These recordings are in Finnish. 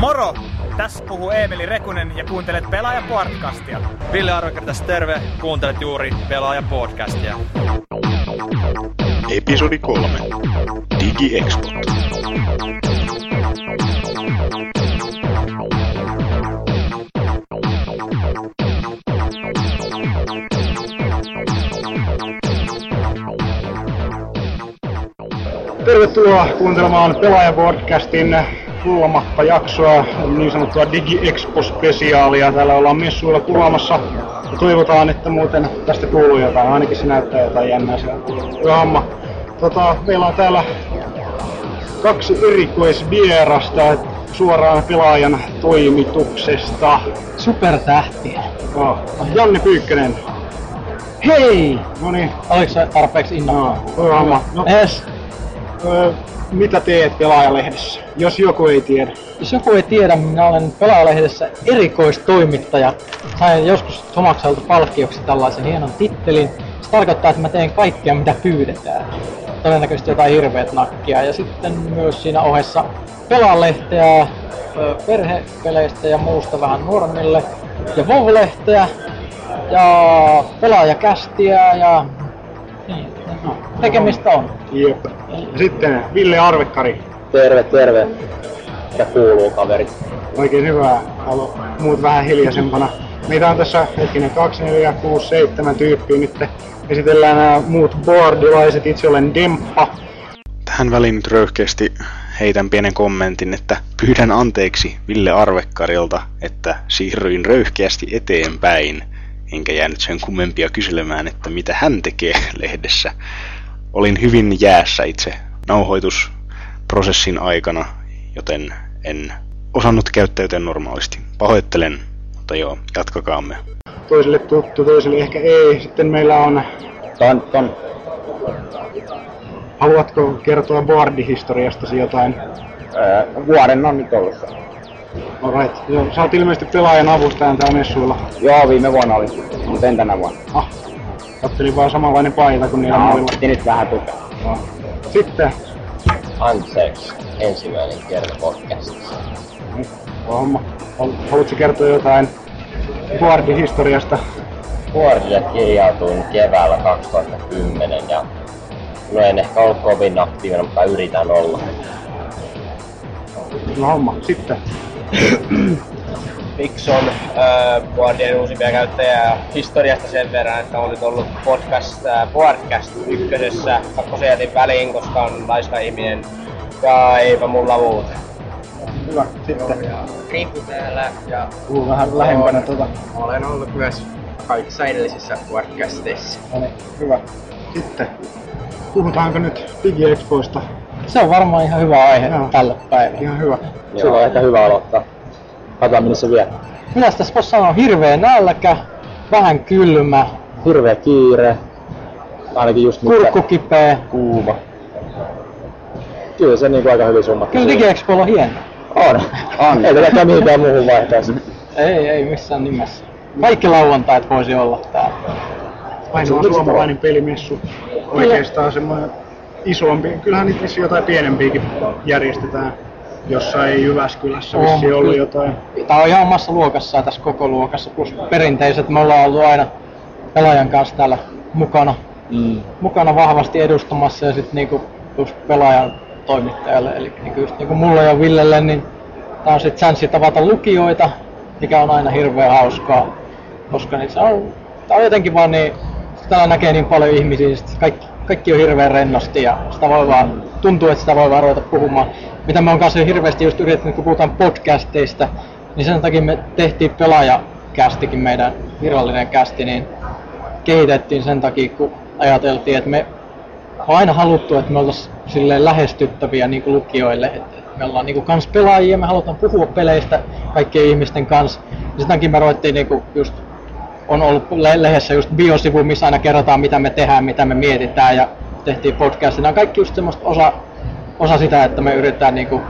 Moro! Tässä puhuu Eemeli Rekunen ja kuuntelet Pelaaja podcastia. Ville Arvekari tässä terve, kuuntelet juuri Pelaaja podcastia. Episodi 3. DigiExpot. Tervetuloa kuuntelemaan Pelaaja-podcastin kulmatta jaksoa, niin sanottua Digi-Expo-spesiaalia. Täällä ollaan messuilla kuvaamassa ja toivotaan, että muuten tästä kuuluu jotain. Ainakin se näyttää jotain jännää siellä. Tota, meillä on täällä kaksi erikoisvierasta suoraan pelaajan toimituksesta. Supertähtiä. No, Janne Pyykkönen. Hei! No niin, Oliko se tarpeeksi innolla? Hamma. No, Yes. ö, mitä teet Pelaajalehdessä, jos joku ei tiedä? Jos joku ei tiedä, minä olen Pelaajalehdessä erikoistoimittaja. Sain joskus Tomakselta palkkioksi tällaisen hienon tittelin. Se tarkoittaa, että mä teen kaikkea mitä pyydetään. Todennäköisesti jotain hirveät nakkia. Ja sitten myös siinä ohessa Pelaalehteä, perhepeleistä ja muusta vähän nuoremmille. Ja WoW-lehteä ja pelaajakästiä ja no, tekemistä on. Jep. Ja sitten Ville Arvekkari. Terve, terve. Mitä kuuluu, kaverit? Oikein hyvää. Halu muut vähän hiljaisempana. Meitä on tässä hetkinen 2, 4, 6, 7 tyyppiä nyt. Esitellään nämä muut boardilaiset. Itse olen Demppa. Tähän väliin nyt röyhkeästi heitän pienen kommentin, että pyydän anteeksi Ville Arvekkarilta, että siirryin röyhkeästi eteenpäin, enkä jäänyt sen kummempia kyselemään, että mitä hän tekee lehdessä. Olin hyvin jäässä itse nauhoitusprosessin aikana, joten en osannut käyttäytyä normaalisti. Pahoittelen, mutta joo, jatkakaamme. Toiselle tuttu, toiselle ehkä ei. Sitten meillä on... Ton, ton. Haluatko kertoa boardihistoriastasi jotain? Öö, vuoden on nyt ollut. Alright. Joo, sä oot ilmeisesti pelaajan avustajan täällä messuilla. Joo, viime vuonna oli, mutta en tänä vuonna. Ah, kattelin vaan samanlainen paita kuin niillä Mä muilla. nyt vähän tukea. No. Sitten, Anteeksi, ensimmäinen kerta podcastissa. homma. Hal- Haluatko kertoa jotain boardihistoriasta? Vuorille kirjautuin keväällä 2010 ja no en ehkä ollut kovin aktiivinen, mutta yritän olla. No homma. Sitten, Dixon, äh, Boardien uusimpia käyttäjiä historiasta sen verran, että on nyt ollut podcast, äh, podcast ykkösessä kakkosen jätin väliin, koska on laiska ihminen ja eipä mulla muuta. hyvä. Sitten, Riippu täällä ja puhu vähän lähempänä tota. olen ollut myös kaikissa edellisissä podcasteissa. No niin, hyvä. Sitten, puhutaanko nyt DigiExpoista? Se on varmaan ihan hyvä aihe Joo. tälle päivälle. Ihan hyvä. Sillä on ehkä hyvä aloittaa. Katsotaan minne se vie. Mitäs tässä voisi sanoa? Hirveä nälkä, vähän kylmä, Hirveä kiire. Ainakin just nyt kurkku kipeä. kuuma. Kyllä se niinku aika hyvin summattu. Kyllä DigiExpo on hieno. On. On. Ei tätä mihinkään muuhun vaihtaisi. Ei, ei missään nimessä. Kaikki lauantait voisi olla täällä. Ainoa suomalainen pelimessu. Oikeastaan semmoinen isompi. Kyllähän niitä vissiin jotain pienempiäkin järjestetään. Jossain Jyväskylässä On, vissiin ollut jotain. Tää on ihan omassa luokassaan tässä koko luokassa, plus perinteiset. Me ollaan ollut aina pelaajan kanssa täällä mukana, Mm. mukana vahvasti edustamassa ja sitten niinku just pelaajan toimittajalle. Eli niinku just niinku mulle ja Villelle, niin tää on sitten chanssi tavata lukijoita, mikä on aina hirveän hauskaa. Koska niin se on, tää on jotenkin vaan niin, täällä näkee niin paljon ihmisiä, niin sit kaikki, kaikki on hirveän rennosti ja sitä voi vaan, tuntuu, että sitä voi vaan ruveta puhumaan. Mitä me on kanssa hirveästi just yrittänyt, kun puhutaan podcasteista, niin sen takia me tehtiin pelaajakästikin meidän virallinen kästi, niin kehitettiin sen takia, kun ajateltiin, että me on aina haluttu, että me oltaisiin silleen lähestyttäviä niin kuin lukijoille. Että me ollaan niin kuin kans pelaajia, me halutaan puhua peleistä kaikkien ihmisten kanssa. Ja sen takia me ruvettiin niin kuin just, on ollut le- lehdessä just biosivu, missä aina kerrotaan mitä me tehdään, mitä me mietitään ja tehtiin podcastina. on kaikki just semmoista osa, osa sitä, että me yritetään niin kuin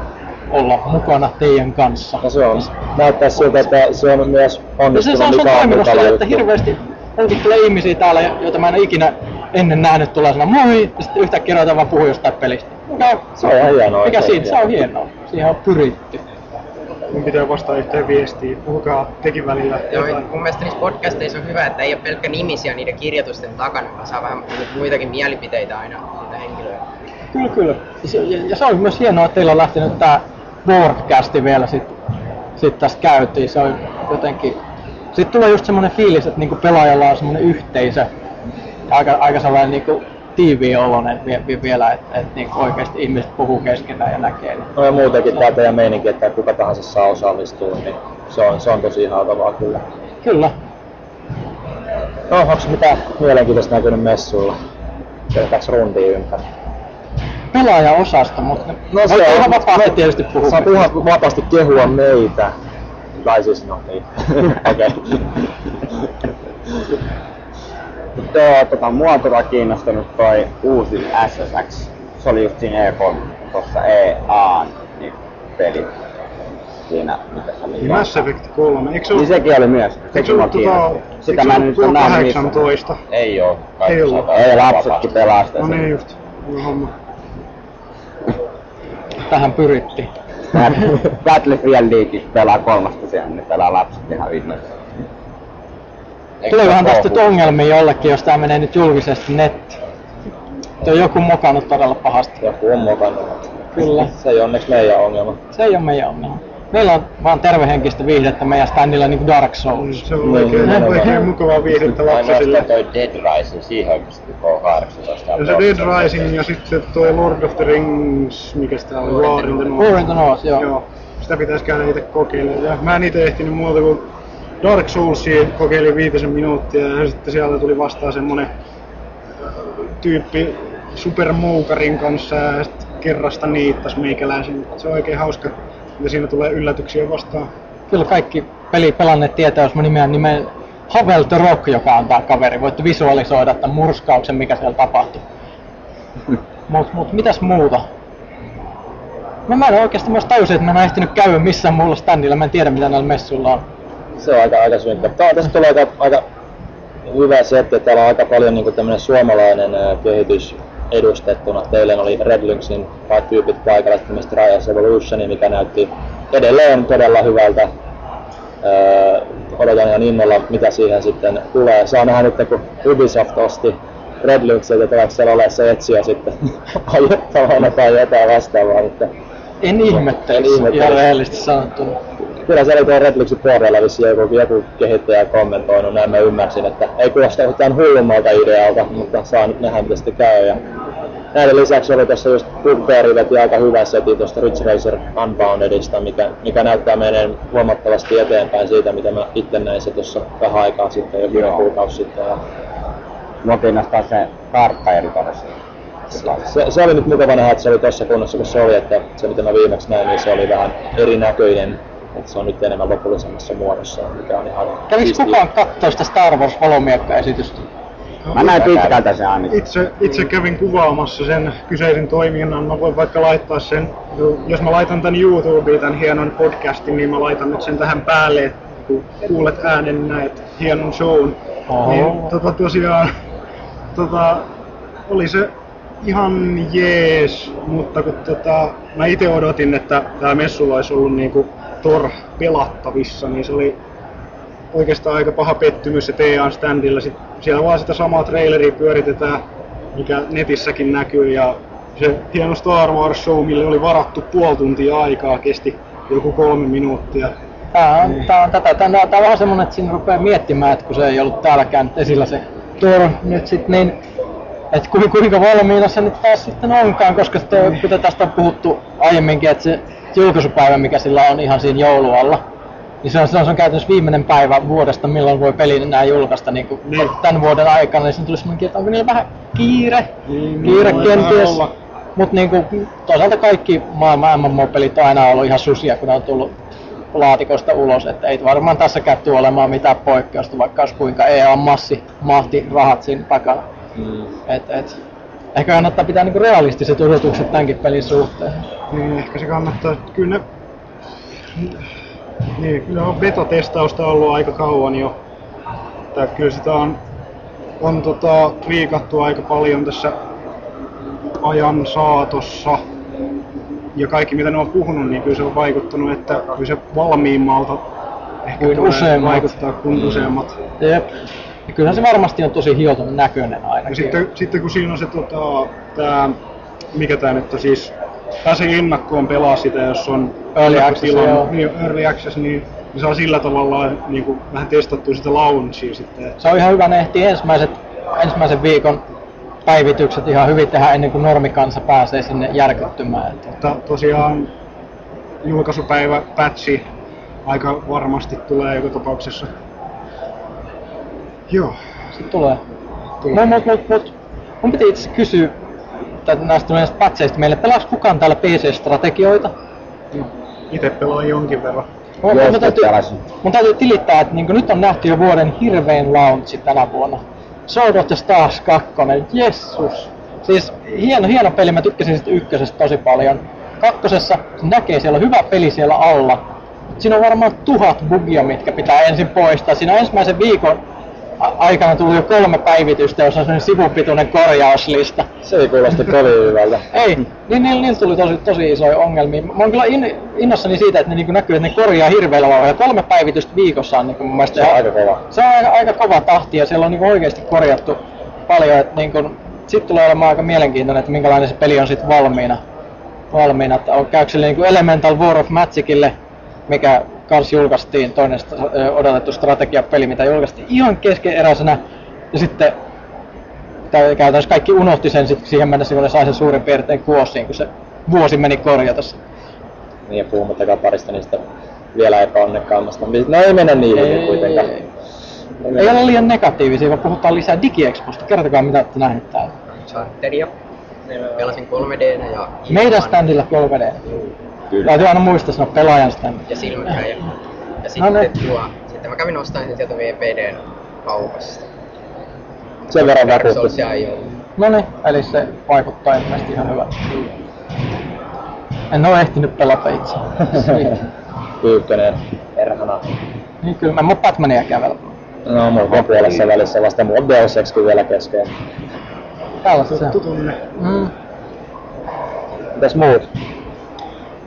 olla mukana teidän kanssa. No se on. Näyttää siltä, että se on myös Ja se, onnistunut, se on, sillä, että juttu. hirveästi houkuttelee ihmisiä täällä, joita mä en ole ikinä ennen nähnyt tulee sanoa moi, ja sitten yhtäkkiä ruvetaan vaan puhua jostain pelistä. Mikä, Se on hienoa. mikä siitä? Se on hienoa. Siihen on pyritty. Mun pitää vastata yhteen viestiin. Puhukaa tekin välillä Joo, jotain. mun mielestä niissä podcasteissa on hyvä, että ei ole pelkkä nimisiä niiden kirjoitusten takana, vaan saa vähän muitakin mielipiteitä aina niitä henkilöitä. Kyllä, kyllä. Ja se, ja, se on myös hienoa, että teillä on lähtenyt tää Boardcasti vielä sit, sit tästä käytiin. Se on jotenkin... Sitten tulee just semmonen fiilis, että niinku pelaajalla on semmonen yhteisö. Aika, aika sellainen niinku tiiviin oloinen vie, vie, vielä, että et niinku oikeasti ihmiset puhuu keskenään ja näkee. Niin. No ja muutenkin tää teidän meininki, että kuka tahansa saa osallistua, niin se on, se on tosi ihailtavaa kyllä. Kyllä. No, onko mitään mielenkiintoista näkynyt messuilla? Tehdäänkö rundia ympäri? Pelaajaosasta, mutta No voit ihan vapaasti tietysti puhua. Saa ihan vapaasti kehua meitä. Tai siis no niin. Okei. Joo, tota, mua on tota kiinnostanut toi uusi SSX. Se oli just siinä E3, tossa EA niin peli. Siinä, mitä se oli? Niin Mass Effect 3, eikö se Niin sekin oli myös. Sekin se mua tota, kiinnosti. Sitä mä nyt ole nähnyt missään. 18? Ei oo. Ei ollut. Ei lapsetkin pelaa sitä. No niin just. No homma. Tähän pyrittiin. Tää Battlefieldikin pelaa kolmasta siellä, niin pelaa lapset ihan innoissaan. Tuleekohan tästä nyt ongelmia jollekin, jos tää menee nyt julkisesti nettiin? Tuo on joku mokannut todella pahasti. Joku on mokannut. Kyllä. Se ei onneksi meidän ongelma. Se ei ole meidän ongelma. Meillä on vaan tervehenkistä viihdettä meidän standilla niin kuin Dark Souls. Se on oikein, Niin, oikein mukavaa viihdettä lapsille. Ainoastaan toi Dead Rising, siihen on pystyy K18. Ja se Dead Rising ja sitten toi Lord of the Rings, mikä sitä oli, War in the North. War in the North, joo. Joo, sitä pitäisi käydä itse kokeilemaan. Ja mä en itse ehtinyt muuta kuin Dark Soulsia kokeilin viitisen minuuttia ja sitten sieltä tuli vastaan semmonen tyyppi supermoukarin kanssa ja sitten kerrasta niittas meikäläisen. Se on oikein hauska, ja siinä tulee yllätyksiä vastaan. Kyllä kaikki peli pelanneet tietää, jos mä nimeän nimen Havel the Rock, joka on tää kaveri. Voitte visualisoida tämän murskauksen, mikä siellä tapahtui. Mut, mut mitäs muuta? No mä en oikeasti myös tajusin, että mä en ehtinyt käydä missään muulla standilla. Mä en tiedä mitä näillä messuilla on. Se on aika, aika synkkä. Tää, tästä tulee aika, aika hyvä setti, että täällä on aika paljon niin tämmöinen suomalainen ää, kehitys edustettuna. Teillä oli Red Lynxin vai tyypit paikalla, sitten Trials Evolutioni, mikä näytti edelleen todella hyvältä. Öö, odotan ihan innolla, mitä siihen sitten tulee. Saa nähdä nyt, kun Ubisoft osti Red Lynxiltä, että tuleeko siellä olemaan se etsiä sitten ajettavana tai jotain vastaavaa. Mutta En ihmettelisi. ihan rehellisesti sanottuna. Kyllä siellä oli tuo Red Lynxin puolella vissiin joku, joku kehittäjä kommentoinut, näin mä ymmärsin, että ei kuulosta yhtään hullummalta idealta, mutta saa nyt nähdä mitä sitten käy. Ja näiden lisäksi oli tuossa just Bugbeari veti aika hyvä setin tuosta Ridge Racer Unboundedista, mikä, mikä näyttää meneen huomattavasti eteenpäin siitä, mitä mä itse näin se tuossa vähän aikaa sitten, joku Joo. kuukausi sitten. Ja kiinnostaa se kartta erityisesti. se, se, oli nyt mukava nähdä, että se oli tuossa kunnossa kun se oli, että se mitä mä viimeksi näin, niin se oli vähän erinäköinen, että se on nyt enemmän lopullisemmassa muodossa, mikä on ihan Kävis kukaan kattoo sitä Star Wars valomiekka-esitystä? Mä näin pitkältä se ainakin. Itse, itse kävin kuvaamassa sen kyseisen toiminnan. Mä voin vaikka laittaa sen, jos mä laitan tän YouTubeen, tän hienon podcastin, niin mä laitan nyt sen tähän päälle, että kun kuulet äänen näet hienon shown. Oho. Niin tota tosiaan, tota, oli se ihan jees, mutta kun tota, mä itse odotin, että tää messulla olisi ollut niinku Thor pelattavissa, niin se oli oikeastaan aika paha pettymys se TA standilla. Sit siellä vaan sitä samaa traileria pyöritetään, mikä netissäkin näkyy ja se hieno Star Wars show, mille oli varattu puoli tuntia aikaa, kesti joku kolme minuuttia. Tää on, tää on tätä. Tää, tää on vähän semmonen, että siinä rupeaa miettimään, että kun se ei ollut täälläkään esillä se Thor nyt sit niin, että ku, kuinka valmiina se nyt taas sitten onkaan, koska sitten, kuten tästä on puhuttu aiemminkin, että se julkaisupäivä, mikä sillä on ihan siinä joulualla, niin se on, se on, se on käytännössä viimeinen päivä vuodesta, milloin voi pelin enää julkaista niin kuin Niin. tämän vuoden aikana, niin siinä tuli semmoinen, että onko niillä vähän kiire, Niin, kiire voi kenties. Mutta niinku, toisaalta kaikki maailman MMO-pelit on aina ollut ihan susia, kun ne on tullut laatikosta ulos, että ei varmaan tässäkään tule olemaan mitään poikkeusta, vaikka olisi kuinka EA massi, mahti, rahat siinä takana. Mm. Et, et, ehkä kannattaa pitää niinku realistiset odotukset tämänkin pelin suhteen. Niin, ehkä se kannattaa. Kyllä ne, niin, kyllä on beta-testausta ollut aika kauan jo. Tää, kyllä sitä on, on tota, viikattu aika paljon tässä ajan saatossa. ja kaikki mitä ne on puhunut, niin kyllä se on vaikuttanut, että kyllä se valmiimmalta ehkä Kuin tulee useimmat. vaikuttaa kuin useammat. Jep. Ja kyllähän se varmasti on tosi hiotun näköinen ainakin. Ja sitten, sitten kun siinä on se, tota, tää, mikä tää nyt on siis, pääsee ennakkoon pelaa sitä, jos on Early access, niin, early access, niin, niin saa sillä tavalla niin kuin, vähän testattua sitä launchia sitten. Se on ihan hyvä, ne ehtii ensimmäiset, ensimmäisen viikon päivitykset ihan hyvin tehdä ennen kuin normikansa pääsee sinne järkyttymään. Mutta tosiaan julkaisupäivä, patchi, aika varmasti tulee joka tapauksessa. Joo. Sitten tulee. No, mut, mut, mut, mun piti itse kysyä tä- näistä näistä patseista meille. Pelaaks kukaan täällä PC-strategioita? Itse pelaan jonkin verran. Mun, mun, täytyy, mun täytyy tilittää, että niin nyt on nähty jo vuoden hirvein launchi tänä vuonna. Sword of the Stars 2, jessus. Siis hieno, hieno peli, mä tykkäsin siitä ykkösestä tosi paljon. Kakkosessa se näkee, siellä on hyvä peli siellä alla. Siinä on varmaan tuhat bugia, mitkä pitää ensin poistaa. Siinä on ensimmäisen viikon aikana tullut jo kolme päivitystä, jossa on sivupituinen korjauslista. Se ei kuulosta kovin hyvältä. Ei, niin niillä, niillä tuli tosi, tosi isoja ongelmia. Mä oon kyllä in, innossani siitä, että ne niin näkyy, että ne korjaa hirveällä vauhdilla. Kolme päivitystä viikossa on niin mun mielestä Se on aika kova. Se on aika, aika kova tahti ja siellä on niin oikeasti korjattu paljon. Että niin kuin, sit tulee olemaan aika mielenkiintoinen, että minkälainen se peli on sitten valmiina. valmiina. Että on, käykö sille niin Elemental War of Magicille, mikä kans julkaistiin, toinen odotettu strategiapeli, mitä julkaistiin ihan keskeneräisenä. Ja sitten kä- käytännössä kaikki unohti sen sit siihen mennessä, kun ne sai sen suurin piirtein kuosiin, kun se vuosi meni korjata se. Niin ja puhumattakaan parista niistä vielä epäonnekkaammasta. No ei mennä niihin Ei, ei, kuitenkaan. Ei ole liian negatiivisia, vaan puhutaan lisää DigiExposta. Kertokaa mitä olette nähneet täällä. Unchartedia. Pelasin 3 d ja Meidän standilla 3D. Täytyy aina muistaa sanoa pelaajan stand. ja silmäkäjä. Ja No sitten niin. tuo, sitten mä kävin ostamaan sen sieltä VPDn kaupasta. Sen verran vakuuttu. Soulsia ei ollut. No niin, eli se vaikuttaa ilmeisesti ihan hyvältä. En ole ehtinyt pelata itse. Pyykkönen, perhana. niin kyllä, mä en oo Batmania kävellä. No, mulla on puolessa välissä vasta. Mulla on Deus Exkin vielä kesken. Tällaista. Tutunne. Mm. Mitäs muut?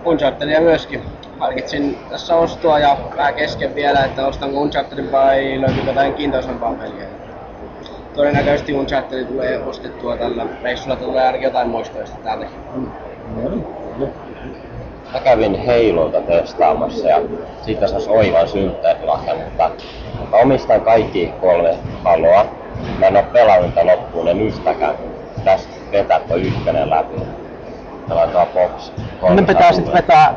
Unchartedia myöskin. Harkitsin tässä ostoa ja vähän kesken vielä, että ostanko Unchartedin vai löytyykö jotain kiintoisempaa peliä. Todennäköisesti Uncharted tulee ostettua tällä reissulla, tulee ainakin jotain muistoista täältäkin. Mä kävin Heilolta testaamassa ja siitä saisi oivan synttärilahja, mutta mä omistan kaikki kolme haloa. Mä en oo pelannut loppuun en yhtäkään. Tästä vetää toi ykkönen läpi. Pelataan box. Ne pitää sitten vetää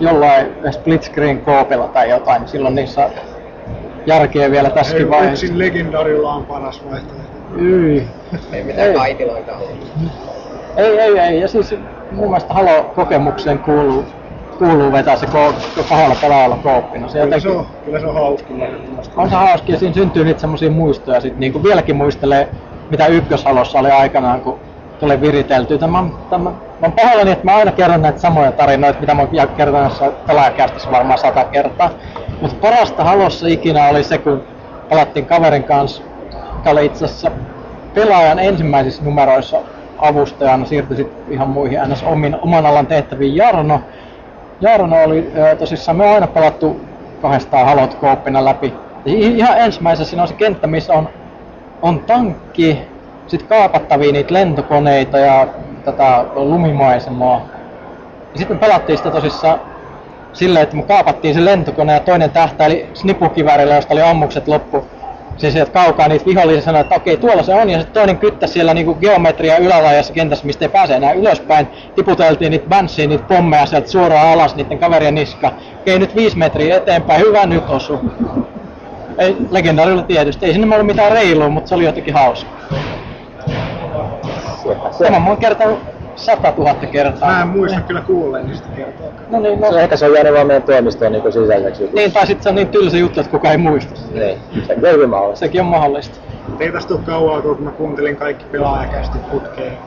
jollain split screen koopilla tai jotain, silloin niissä on järkeä vielä tässäkin Ei, vaiheessa. yksin legendarilla on paras vaihtoehto. Yi. Ei mitään Ei. kaitiloita. Ei, ei, ei. Ja siis mun mielestä Halo-kokemukseen kuuluu, kuuluu vetää se ko- kahdella pelaajalla kooppina. Se Kyllä se on, kyllä se on hauskin on se hauska ja siinä syntyy niitä semmosia muistoja. Sit niin kuin vieläkin muistelee, mitä ykköshalossa oli aikanaan, kun tuli viritelty. Tämä, tämä, mä oon pahoillani, että mä aina kerron näitä samoja tarinoita, mitä mä oon kertonut pelaajakästissä varmaan sata kertaa. Mutta parasta halossa ikinä oli se, kun pelattiin kaverin kanssa, joka oli itse asiassa pelaajan ensimmäisissä numeroissa avustajana, siirtyi sitten ihan muihin ns. Omin, oman alan tehtäviin Jarno. Jarno oli tosissaan, me on aina pelattu kahdestaan halot kooppina läpi. Ja ihan ensimmäisessä siinä on se kenttä, missä on, on tankki, sitten kaapattavia niitä lentokoneita ja tätä lumimaisemaa. Ja sitten me pelattiin sitä tosissaan silleen, että me kaapattiin se lentokone ja toinen tähtäili snipukiväärillä, josta oli ammukset loppu. Siis sieltä kaukaa niitä vihollisia sanoi, että okei, tuolla se on, ja sitten toinen kyttä siellä niinku geometria ylälaajassa kentässä, mistä ei pääse enää ylöspäin. Tiputeltiin niitä bansia, niitä pommeja sieltä suoraan alas niiden kaverien niska. Okei, nyt viisi metriä eteenpäin, hyvä nyt osu. Ei, legendaarilla tietysti, ei sinne ollut mitään reilua, mutta se oli jotenkin hauska. Tämä mä oon kertonut sata tuhatta kertaa. Mä en muista kyllä kuulleeni sitä kertaa. No niin, no. Se ehkä se on jäänyt vaan meidän toimistoon niin sisäiseksi jutuksi. Niin, tai sitten se on niin tylsä juttu, että kukaan ei muista. Niin, sekin on hyvin mahdollista. Sekin on mahdollista. Ei tästä ole kauaa, kun mä kuuntelin kaikki pelaajakästi putkeen.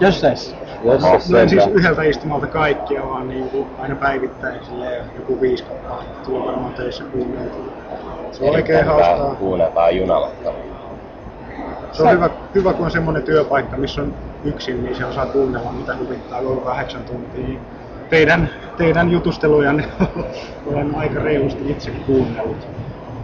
Jos ees. Jos No, se Mä en siis yhdeltä istumalta kaikkia, vaan niin kuin aina päivittäin silleen joku viisi kappaletta tulee varmaan töissä kuunneltua. Se on oikein hauskaa. Kuunnellaan junalla. Se on hyvä, hyvä, kun on semmoinen työpaikka, missä on yksin, niin se osaa kuunnella, mitä huvittaa koko kahdeksan tuntia. teidän, teidän jutustelujanne olen aika reilusti itse kuunnellut.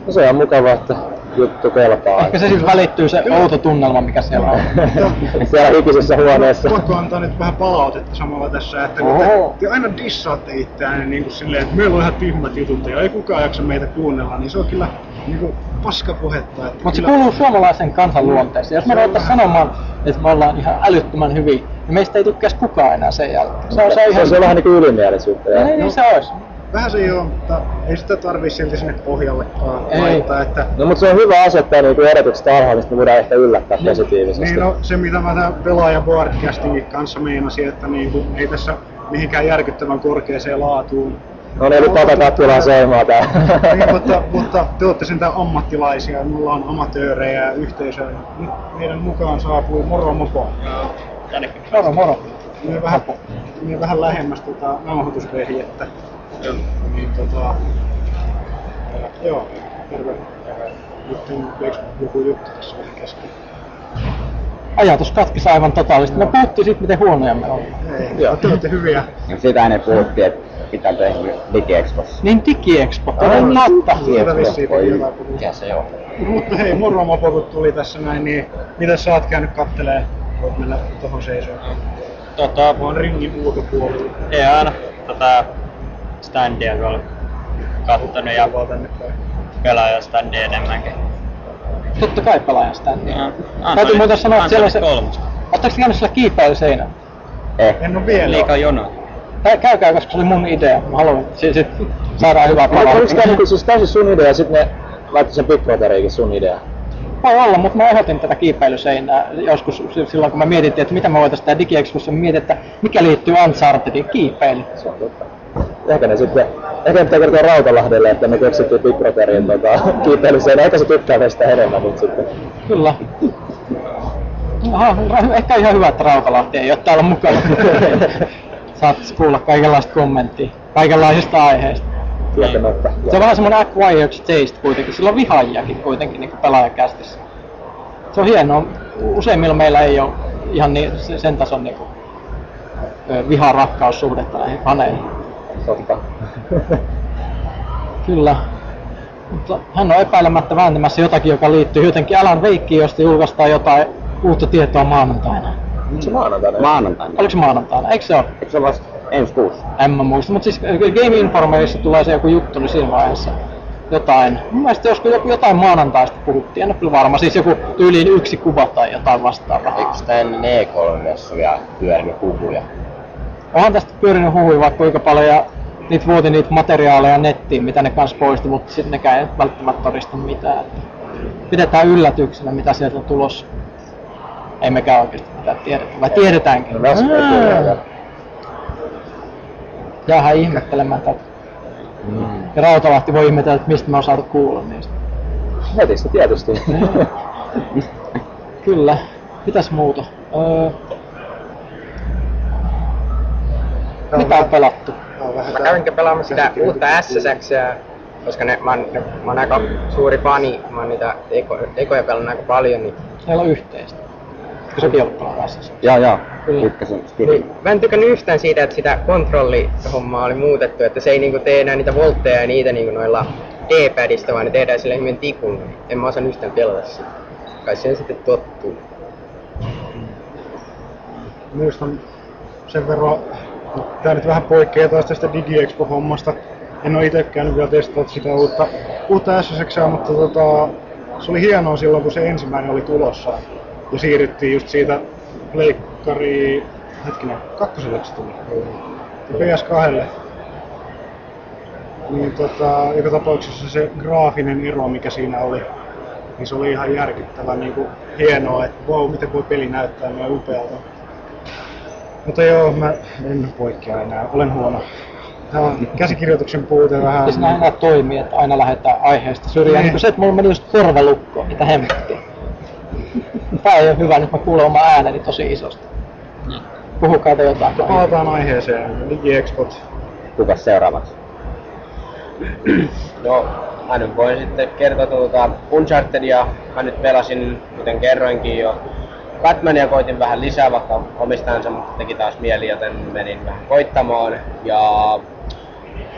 No se on mukavaa, että juttu kelpaa. Ehkä se siis välittyy se outo tunnelma, mikä siellä on. siellä hikisessä huoneessa. Pakko antaa nyt vähän palautetta samalla tässä, että kun te, te aina dissaatte itseään niin kuin silleen, että meillä on ihan tyhmät jutut ja ei kukaan jaksa meitä kuunnella, niin se on kyllä niin kuin paskapuhetta. Että Mutta se kyllä- kuuluu suomalaisen kansan luonteeseen. Jos me ruvettaisiin sanomaan, että me ollaan ihan älyttömän hyviä, niin meistä ei tukkeisi kukaan enää sen jälkeen. Se on, se on ihan... se on vähän niinku ylimielisyyttä. No, niin, niin se olisi. Vähän se joo, mutta ei sitä tarvii silti sinne pohjallekaan Ei. laittaa, että No mutta se on hyvä asettaa niinku edotukset alhaalla, mistä me voidaan ehkä yllättää positiivisesti. Niin no, se mitä mä tämän pelaajan broadcastingin kanssa meinasin, että niinku, ei tässä mihinkään järkyttävän korkeaseen laatuun. No niin, nyt Pata Kattila seimaa tää. niin, mutta, mutta te olette sentään ammattilaisia, mulla on amatöörejä ja yhteisöä. Nyt meidän mukaan saapui Moro Mopo. Moro, moro. Mene vähän, mene vähän lähemmäs tota nauhoitusvehjettä. Niin tota... ää, Joo, terve. Nyt on eikö joku juttu tässä vähän kesken? Ajatus katkesi aivan totaalisesti. Me puhuttiin siitä, miten huonoja me ollaan. Ei, te olette hyviä. Ja sitä ennen puhuttiin, että mitä on tehnyt DigiExpossa. Niin DigiExpo, toden totta. Siitä vissiin piti jotain puhua. Mikä se on? Mutta hei, moro Mopo, kun tuli tässä näin, niin mitä sä oot käynyt kattelee? Voit mennä tohon seisoon. Tota, Mä oon ringin ulkopuolella. ihan tätä standia tuolla kattonut ja päin. pelaajastandia enemmänkin. Totta kai pelaajan standia. Ja, Täytyy muuten sanoa, että siellä on se... Oletteko käynyt sillä kiipeiluseinällä? En oo vielä. Liikaa jono. Kä- Käykää, koska se oli mun idea. Mä haluan, sit, sit saadaan hyvää Oliko tää palautetta. niinku siis täysin sun idea ja sit ne laittoi sen Big sun idea? Voi olla, mutta mä ehdotin tätä kiipeilyseinää joskus silloin, kun me mietittiin, että mitä me voitaisiin tehdä DigiExpossa, me mietin, että mikä liittyy Unchartedin kiipeily. Se on totta. Ehkä ne sitten, ehkä ne pitää kertoa Rautalahdelle, että me keksittiin Big Brotherin tota, kiipeilyseen. Ehkä se tykkää meistä enemmän nyt sitten. Kyllä. Aha, ra- ehkä ihan hyvä, että Rautalahti ei ole täällä mukana. Saat kuulla kaikenlaista kommenttia, kaikenlaisista aiheista. Tietämättä. Se on vähän semmoinen acquired taste kuitenkin, sillä on vihaajiakin kuitenkin niin pelaajakästissä. Se on hienoa. Useimmilla meillä ei ole ihan niin, se- sen tason niin kuin, viha-rakkaussuhdetta näihin faneihin. Totta. Kyllä. Mutta hän on epäilemättä vääntämässä jotakin, joka liittyy jotenkin Alan Wakein, josta julkaistaan jotain uutta tietoa maanantaina. Onko se maanantaina? Maanantaina. Oliko se maanantaina? Eikö se ole? Eikö se ole vasta ensi kuussa? En mä muista, mutta siis äh, Game Informerissa tulee se joku juttu, niin siinä vaiheessa jotain. Mun mielestä joskus joku, jotain maanantaista puhuttiin, en ole kyllä varma. Siis joku tyyliin yksi kuva tai jotain vastaavaa. Eikö sitä ennen E3-messuja pyörinyt huhuja? Onhan tästä pyörinyt huhui vaikka kuinka paljon ja niitä vuoti niitä materiaaleja nettiin, mitä ne kanssa poisti, mutta sitten nekään ei välttämättä todista mitään. Että pidetään yllätyksenä, mitä sieltä on tulossa. Ei mekään oikeasti mitään tiedetä, vai tiedetäänkin? No. Jäähän ihmettelemään tätä. Mm. Ja Rautalahti voi ihmetellä, että mistä mä oon saatu kuulla niistä. Netistä tietysti. Kyllä. Mitäs muuta? Öö, mitä on pelattu? Mä kävinkö pelaamassa sitä uutta SSX, koska ne, mä, oon, ne, mä oon aika suuri fani, mä oon niitä eko, ekoja pelannut aika paljon, niin, Meillä on yhteistä. Eikö sekin ollut pelaamassa? Joo, joo. Kyllä. Tykkäsin niin mä en tykännyt yhtään siitä, että sitä kontrollihommaa oli muutettu, että se ei niinku tee enää niitä voltteja ja niitä niinku noilla D-padista, vaan ne tehdään sille hyvin tikun. En mä osannut yhtään pelata sitä. Kai siihen sitten tottuu. muistan sen verran, tää nyt vähän poikkeaa taas tästä DigiExpo-hommasta. En ole itse käynyt vielä testata sitä uutta, uutta SSX, mutta tota, se oli hienoa silloin, kun se ensimmäinen oli tulossa. Ja siirryttiin just siitä pleikkari, hetkinen, kakkoselle se tuli. Ja PS2. Niin tota, joka tapauksessa se graafinen ero, mikä siinä oli, niin se oli ihan järkyttävän niin kuin, hienoa, että wow, miten voi peli näyttää noin upealta. Mutta joo, mä en poikkea enää, olen huono. Tää on käsikirjoituksen puute vähän. Siis näin toimii, että aina lähdetään aiheesta syrjään. Niin. Niin kuin se, että mulla meni just korvalukko, mitä hemmettiä. Tää ei ole hyvä, nyt mä kuulen oma ääneni tosi isosti. Puhukaa te jotain. Palataan aiheeseen, DigiExpot. Kukas seuraavaksi? No, mä nyt voin sitten kertoa tuota Unchartedia. Mä nyt pelasin, kuten kerroinkin jo, Batmania koitin vähän lisää, vaikka omistajansa mutta teki taas mieli, joten menin vähän koittamaan. Ja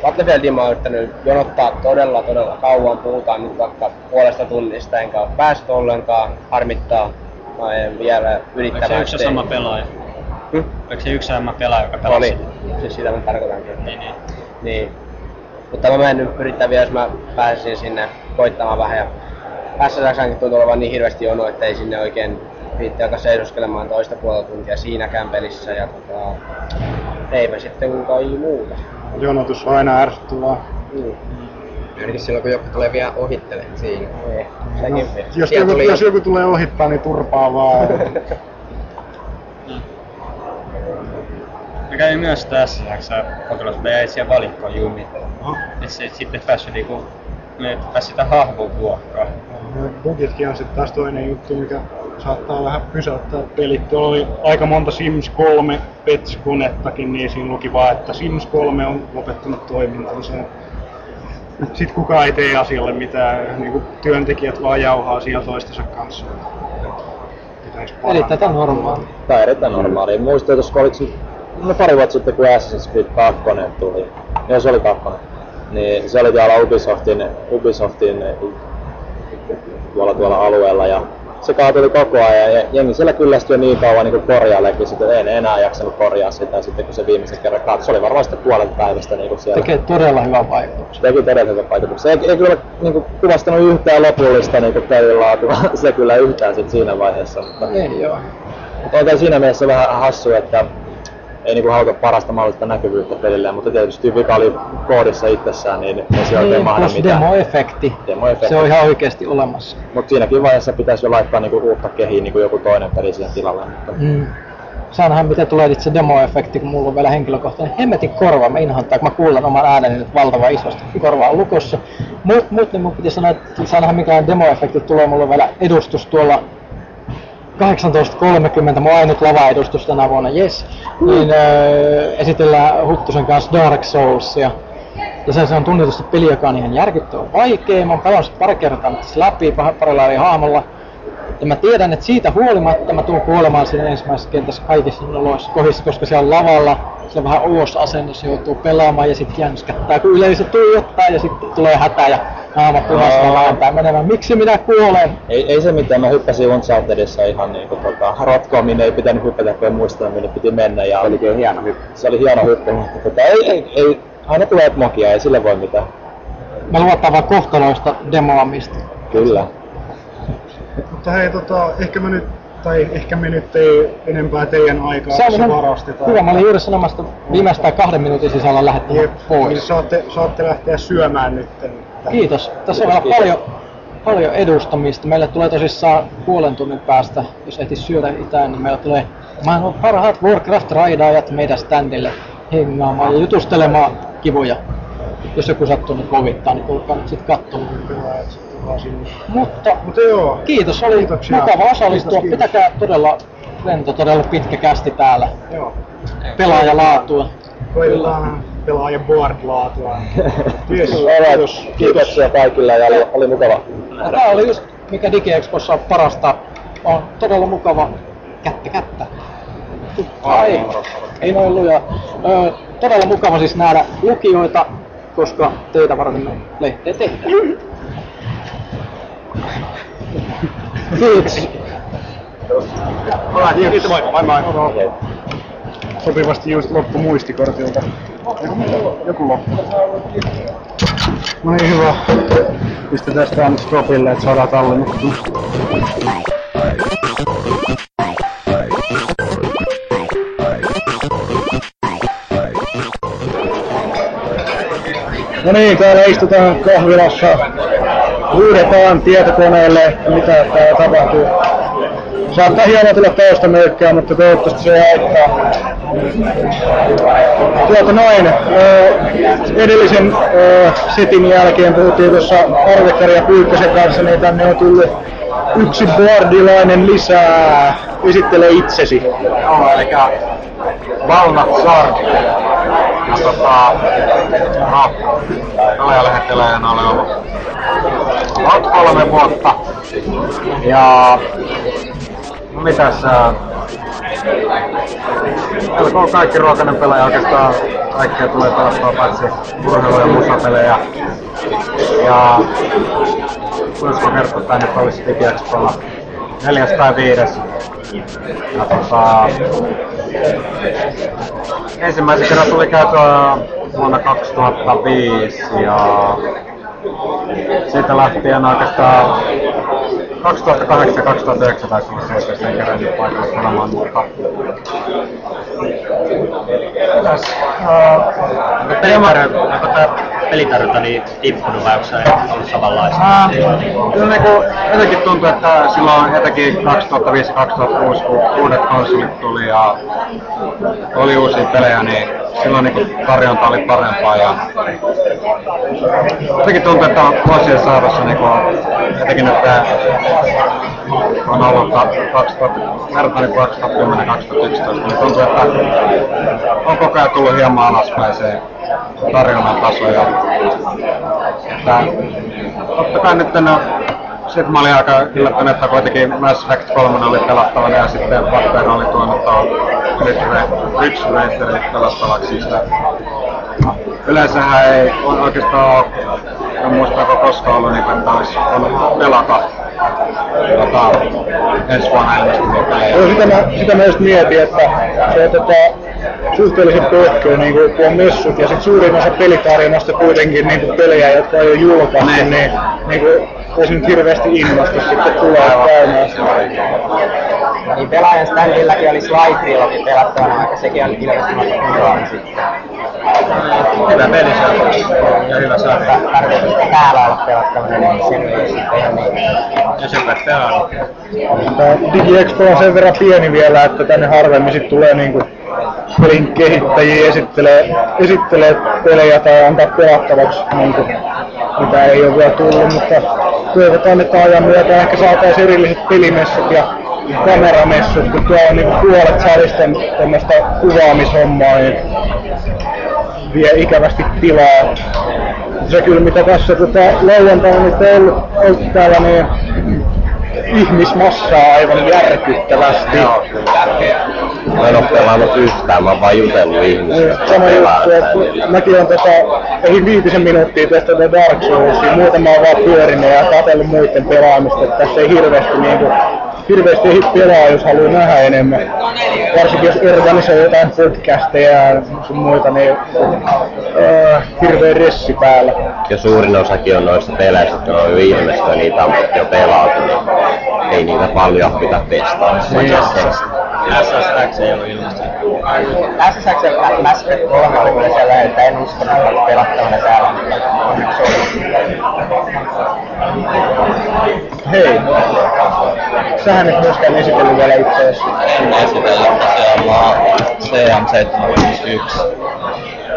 Battlefieldin mä oon yrittänyt jonottaa todella todella kauan, puhutaan nyt vaikka puolesta tunnista, enkä ole päässyt ollenkaan, harmittaa. Mä en vielä yrittämään Oliko se yksi sama pelaaja? Hmm? Oliko se yksi sama pelaaja, joka pelasi? Oli, siis sitä mä tarkoitankin. Niin, niin. Niin. Mutta mä menen yrittää vielä, jos mä pääsisin sinne koittamaan vähän. Ja SSXankin tuntuu olevan niin hirveästi jono, että ei sinne oikein viitti alkaa seisoskelemaan toista puolta tuntia siinäkään pelissä. Ja tota, eipä sitten kai muuta. Jonotus on aina ärsyttävää. Mm. Ainakin silloin kun joku tulee vielä ohittelemaan siinä. Ei, No, jos, Siellä joku, tuli- jos joku tulee ohittaa, niin turpaa vaan. Mä kävin myös tässä kokeilassa, mutta jäi siellä valikkoon jumiin. Aha. Et se et sitten päässyt niinku, me et pääs sitä hahmon vuokkaan. No, Bugitkin on sitten taas toinen juttu, mikä saattaa vähän pysäyttää pelit. Tuolla oli aika monta Sims 3 Pets-konettakin, niin siinä luki vaan, että Sims 3 on lopettanut toimintansa. Sitten kukaan ei tee asialle mitään, niin kuin työntekijät vaan jauhaa siellä toistensa kanssa. Eli tätä normaalia. On erittäin normaalia. Muistan, että oliko se no pari vuotta sitten, kun Assassin's Creed 2 tuli. Joo, se oli 2. Niin se oli tuolla Ubisoftin, Ubisoftin tuolla, tuolla alueella ja se kaatui koko ajan ja jengi siellä kyllästyi niin kauan niin korjaallekin, että ei ne enää jaksanut korjaa sitä sitten kun se viimeisen kerran kaatui. Se oli varmaan sitten puolet päivästä niin kuin siellä. Tekee todella hyvän vaikutuksen. Teki todella hyvän vaikutuksen. Ei, ei kyllä niin kuin, kuvastanut yhtään lopullista niin pelilaatua se kyllä yhtään sit siinä vaiheessa. Mutta, Ei joo. mutta tää siinä mielessä vähän hassu, että ei niinku haluta parasta mahdollista näkyvyyttä pelille, mutta tietysti vika oli koodissa itsessään, niin ei se oikein Niin, mahda mitään. demoefekti. Demoefekti. Se on ihan oikeasti olemassa. Mutta siinäkin vaiheessa pitäisi jo laittaa niinku uutta kehiin niinku joku toinen peli siihen tilalle. Mutta Mm. Saa nähdä, miten tulee itse demoefekti, kun mulla on vielä henkilökohtainen hemmetin korva. Mä inhoittaa, kun mä kuulen oman ääneni nyt valtavan isosti. Korva on lukossa. Mut, mut niin mun piti sanoa, että saa nähdä, minkälainen demoefekti tulee. Mulla on vielä edustus tuolla 18.30, mun ainut lava-edustus tänä vuonna, yes. Niin öö, esitellään Huttusen kanssa Dark Soulsia. Ja se, se on tunnetusti peli, joka on ihan järkyttävän vaikea. Mä oon pelannut pari kertaa läpi parilla eri hahmolla. Ja mä tiedän, että siitä huolimatta mä tuun kuolemaan siinä ensimmäisessä kentässä kaikissa noloissa kohdissa, koska siellä on lavalla, se on vähän ulos asennus, joutuu pelaamaan ja sitten jänskättää, kun yleisö tuijottaa ja sitten tulee hätä ja naama punaisena lämpää menemään. Miksi minä kuolen? ei, ei se mitään, mä hyppäsin Unchartedissa ihan niinku tota, rotkoon, minne ei pitänyt hypätä, kun en muistanut minne piti mennä. Ja Se olikin hieno hyppy. se oli hieno hyppy, mutta tota, ei, ei, ei, aina tulee mokia, ei sille voi mitään. Me luotaan vaan kohtaloista demoamista. Kyllä. Mutta hei, tota, ehkä mä nyt, tai ehkä me nyt ei enempää teidän aikaa Se varastetaan. hyvä, mä olin juuri sanomassa, että viimeistään kahden minuutin sisällä lähdettävä Jep, niin pois. saatte, saatte lähteä syömään nyt. Kiitos. Tässä on paljon, paljon edustamista. Meille tulee tosissaan puolen tunnin päästä, jos ehti syödä itään, niin meillä tulee maailman parhaat Warcraft-raidaajat meidän standille hengaamaan ja jutustelemaan kivoja. Jos joku sattuu nyt kovittaa, niin tulkaa nyt sitten katsomaan. Mutta Mutta joo, kiitos, oli Kiitoksia. mukava osallistua. Kiitos, kiitos. Pitäkää todella lento, todella pitkä kästi täällä. joo. Pelaajalaatua. Koitetaan pelaajan board-laatua. Yes, Alright, kiitos. Kiitoksia kaikille ja oli, oli mukava. Tää oli just mikä DigiExpossa on parasta. On todella mukava kättä kättä. Ai, ei noin luja. Ö, todella mukava siis nähdä lukijoita, koska teitä varten me lehteä tehdään. Kiitos. Kiitos, moi. Moi moi. Sopivasti just loppu muistikortilta. Joku loppu. No niin, hyvä. Pistetään tää nyt stopille, että saadaan tallennettua. No niin, täällä istutaan kahvilassa. Huudetaan tietokoneelle, mitä täällä tapahtuu. Saattaa hieman tulla toista möykkää, mutta toivottavasti se ei haittaa. Tuota noin, edellisen setin jälkeen puhuttiin tuossa Arvekkari ja Pyykkösen kanssa, niin tänne on tullut yksi boardilainen lisää. Esittele itsesi. Joo, eli Valnat Sardi. Ja tota, no, olen ollut kolme vuotta. Ja No mitäs. Melko kaikki ruokainen pelaaja oikeastaan kaikkea tulee pelattua paitsi urheilu- ja musapelejä. Ja voisiko kertoa, että nyt olisi DigiExpolla neljäs tai viides. Ja tota, ensimmäisen kerran tuli käytyä vuonna 2005 ja siitä lähtien oikeastaan 2008 2009 taisi olla se, että sen kerran nyt paikalla sanomaan, mutta Mitäs? Uh, onko tää pelitarjonta niin tippunut vai onko se ollut samanlaista? Kyllä niinku jotenkin tuntuu, että silloin etenkin 2005-2006, kun uudet konsolit tuli ja oli uusia pelejä, niin silloin niinku tarjonta oli parempaa ja jotenkin tuntuu, että vuosien saatossa niinku, etenkin nyt tää on ollut 2000, vertaan niin 2010-2011, niin tuntuu, että on koko ajan tullut hieman alaspäin se tarjonnan taso. Ja, että, totta kai nyt no, sitten mä olin aika yllättynyt, että kuitenkin Mass Effect 3 oli pelattavana ja sitten Batman oli tuonut tuon Ridge Racerin pelattavaksi. Sitä. Yleensähän ei on oikeastaan en muista, onko koskaan ollut niin, että olisi ollut pelata tota, ensi vuonna ilmestyviä pelejä. Joo, sitä mä, sitä mä just mietin, että se on tota, suhteellisen pöhköä, niin kuin, kun on messut, ja sitten suurin osa pelitarjonnasta kuitenkin niin kuin pelejä, jotka ei ole julkaistu, niin, niin, niin kuin, ei se nyt hirveästi innostu sitten tulee käymään. Niin pelaajan standillakin oli Sly Trilogy pelattavana, vaikka sekin on ilmestymättä kunnolla sitten. Hyvä peli se on. Ja hyvä sarja. Tarkoitus täällä olla pelattavana, niin sen ei sitten ihan niin. Ja sen verran pelaa. Tää DigiExpo on sen verran pieni vielä, että tänne harvemmin sit tulee niinku pelin kehittäjiä esittelee, esittelee pelejä tai antaa pelattavaksi, niinku, mitä ei ole vielä tullut, mutta toivotaan, että ajan myötä ehkä saataisiin erilliset pelimessut ja kameramessut, kun tuo on niinku puolet salista tämmöistä kuvaamishommaa, niin vie ikävästi tilaa. Se kyllä mitä tässä tota, lauantaina nyt on ollut, ollut täällä, niin ihmismassaa aivan järkyttävästi. Mä en oo pelannut yhtään, mä oon vaan jutellut ihmisistä. Sama juttu, että mäkin on tota, ei viitisen minuuttia tästä tätä Dark Soulsia, muutama on vaan pyörinyt ja katsellut muiden pelaamista, että tässä ei hirveästi niinku, hirveästi ei pelaa, jos haluaa nähdä enemmän. Varsinkin jos organisoi jotain podcasteja ja sun muita, niin äh, hirveä ressi päällä. Ja suurin osakin on noista peleistä, jotka on jo ilmestynyt ja niitä on jo pelattu, niin ei niitä paljon pitää testaa. Niin. SSX ei ollut ilmestynyt. SSX ja Mass Effect 3 oli kyllä siellä, että en uskonut, että pelattavana täällä, onneksi oli. Hei, sähän et myöskään esitellyt vielä itseäsi. En esitellä tosiaan, mä oon CM751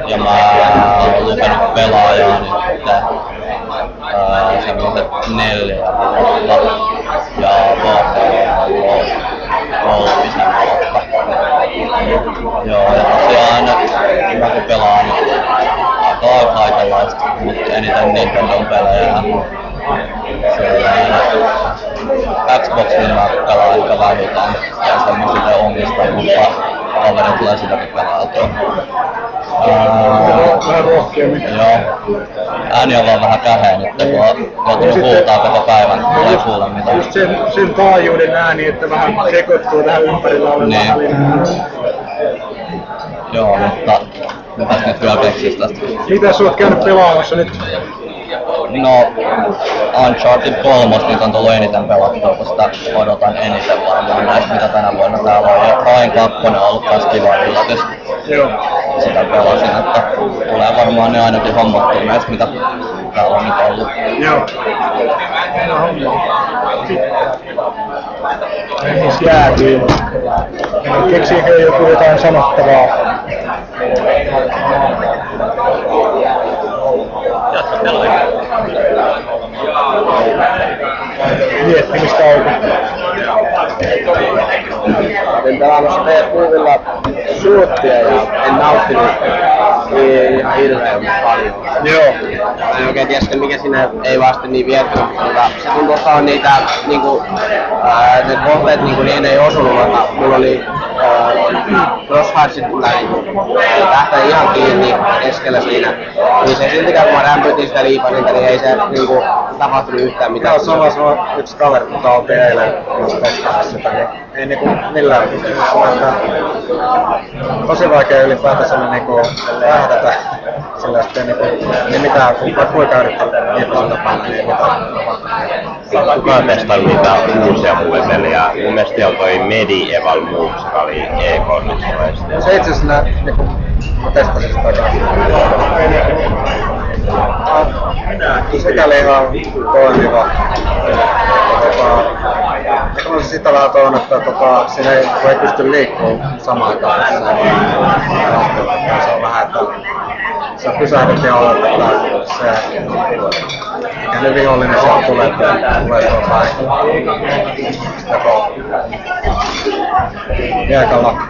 ja mä oon lukenut pelaajaa nyt ää, semmoiset neljä vuotta ja Warfare on kolmisen vuotta. Joo, ja tosiaan mä kun pelaan aika kaikenlaista, mutta eniten Nintendon pelejä. Xboxilla mä pelaan aika vähitään ja semmoista sitä omista, mutta kaveri tulee sitäkin pelautua. Vähän rohkeammin. Joo. Ääni on vaan vähän käheä nyt, kun on joutunut huutaa koko päivän, kun ei kuule mitään. Just sen, sen taajuuden ääni, että vähän sekoittuu tähän ympärillä olevaan Niin. Joo, mutta mitäs nyt vielä keksisi tästä? Mitä sä oot käynyt pelaamassa nyt? No, Uncharted 3 nyt on tullut eniten pelattua, kun sitä odotan eniten varmaan näistä, mitä tänä vuonna täällä on. Ja Rain 2 on ollut kans kiva yllätys. Joo. Sitä pelasin, että tulee varmaan ne ainakin hommattua näistä, mitä täällä on nyt ollut. Joo. Missä jäätyy? Keksiikö joku jotain sanottavaa? Jatka pelaaja. Miettimistauko. Olin pelaamassa PS Movilla suottia ja en nauttinut ihan hirveän paljon. Joo. Mä en oikein tiedä mikä siinä ei vasta niin viettänyt, mutta se tuntuu, että on niitä niinku, ää, ne kohteet niinku niin ei osunut, vaikka mulla oli crosshairsit tai tähtä ihan kiinni keskellä siinä. Niin se siltikään kun mä rämpytin sitä liipaninta, niin ei se niinku tapahtunut yhtään mitään. Joo, se on yksi kaveri, mutta oltiin eilen testaamassa sitä, niin ei niinku millään että tosi vaikea ylipäätänsä niinku lähdetä sillä sitten niinku, niin mitään, kun kuinka yrittää niin ei mitään. Kuka on testannut niitä uusia muovipelejä? Mun mielestä siellä toi Medieval Moves, joka oli E3. Se itse asiassa nää, niinku, mä testasin sitä Sikäli ihan toimiva. Tota, mä sitä vähän toivon, että tota, siinä ei, ei pysty liikkumaan samaan aikaan. Se on vähän, että sä pysähdyt ja olet, että se mikä ne vihollinen sieltä tulee, tulee sitä kun miekalla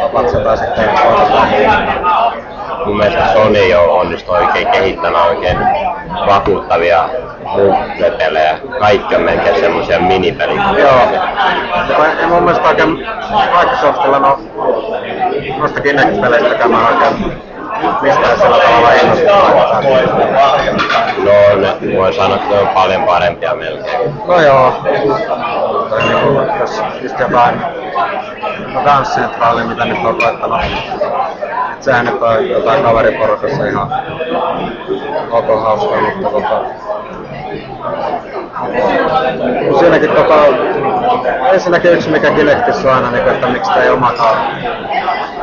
tapatsetaan sitten koetetaan Mun mielestä Sony on onnistunut oikein kehittämään oikein vakuuttavia pelejä. Kaikki on melkein semmosia minipelejä. Joo. Ei mun mielestä oikein Microsoftilla no, noista Kinect-peleistäkään mä oikein mistään sillä tavalla innostunut. No, ne, voi sanoa, että ne on paljon parempia melkein. No joo. Tai niinku, jos just jotain no Centralia, mitä nyt on koettanut. Et sehän nyt on jotain kaveriporukassa ihan ok hauskaa, mutta tota... Siinäkin tota, ensinnäkin yksi mikä Kinectissä on aina, niin, että miksi sitä ei omakaan